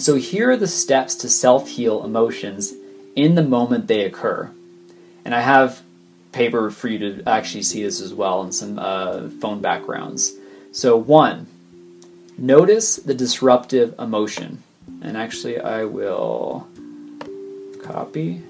And so here are the steps to self heal emotions in the moment they occur. And I have paper for you to actually see this as well and some uh, phone backgrounds. So, one, notice the disruptive emotion. And actually, I will copy.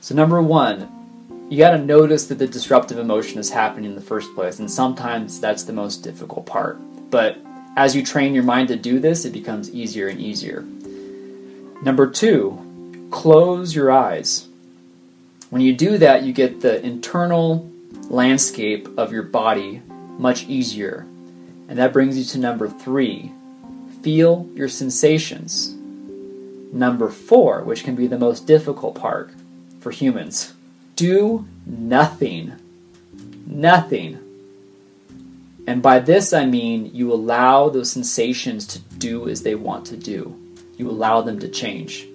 So, number one, you got to notice that the disruptive emotion is happening in the first place. And sometimes that's the most difficult part. But as you train your mind to do this, it becomes easier and easier. Number two, close your eyes. When you do that, you get the internal landscape of your body much easier. And that brings you to number three feel your sensations. Number four, which can be the most difficult part for humans, do nothing. Nothing. And by this I mean you allow those sensations to do as they want to do. You allow them to change.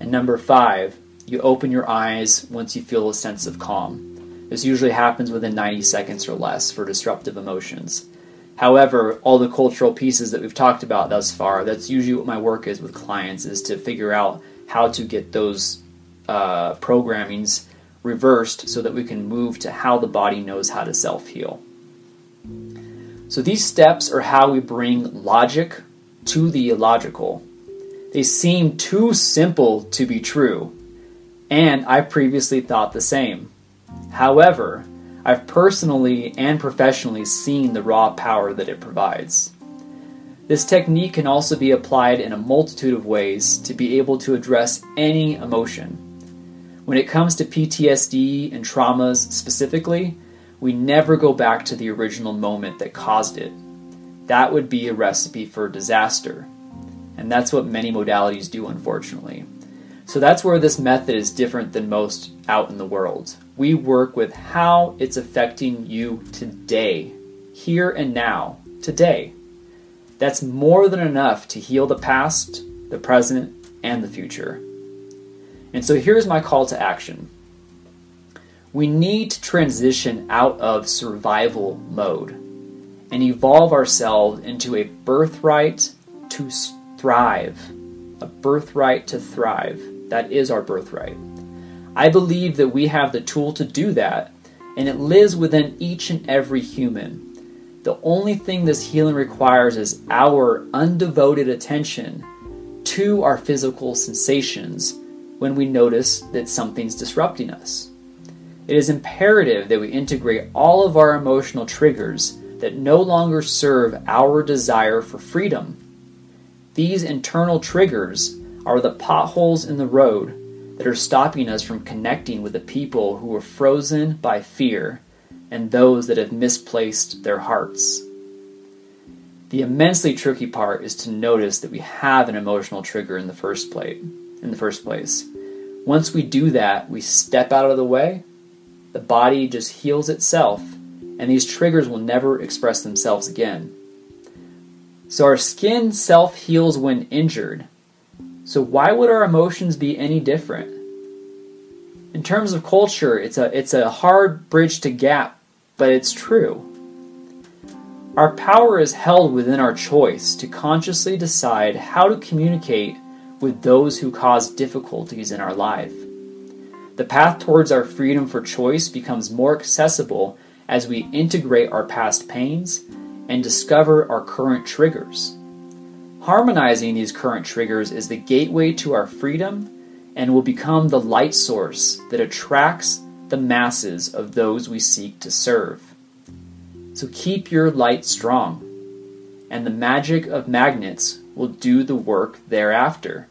And number five, you open your eyes once you feel a sense of calm. This usually happens within 90 seconds or less for disruptive emotions. However, all the cultural pieces that we've talked about thus far, that's usually what my work is with clients, is to figure out how to get those uh, programmings reversed so that we can move to how the body knows how to self heal. So these steps are how we bring logic to the illogical. They seem too simple to be true, and I previously thought the same. However, I've personally and professionally seen the raw power that it provides. This technique can also be applied in a multitude of ways to be able to address any emotion. When it comes to PTSD and traumas specifically, we never go back to the original moment that caused it. That would be a recipe for disaster. And that's what many modalities do, unfortunately. So that's where this method is different than most out in the world. We work with how it's affecting you today, here and now, today. That's more than enough to heal the past, the present, and the future. And so here's my call to action. We need to transition out of survival mode and evolve ourselves into a birthright to thrive. A birthright to thrive. That is our birthright. I believe that we have the tool to do that, and it lives within each and every human. The only thing this healing requires is our undevoted attention to our physical sensations when we notice that something's disrupting us. It is imperative that we integrate all of our emotional triggers that no longer serve our desire for freedom. These internal triggers are the potholes in the road that are stopping us from connecting with the people who are frozen by fear and those that have misplaced their hearts. The immensely tricky part is to notice that we have an emotional trigger in the first place. In the first place. Once we do that, we step out of the way the body just heals itself, and these triggers will never express themselves again. So our skin self heals when injured. So why would our emotions be any different? In terms of culture, it's a it's a hard bridge to gap, but it's true. Our power is held within our choice to consciously decide how to communicate with those who cause difficulties in our life. The path towards our freedom for choice becomes more accessible as we integrate our past pains and discover our current triggers. Harmonizing these current triggers is the gateway to our freedom and will become the light source that attracts the masses of those we seek to serve. So keep your light strong, and the magic of magnets will do the work thereafter.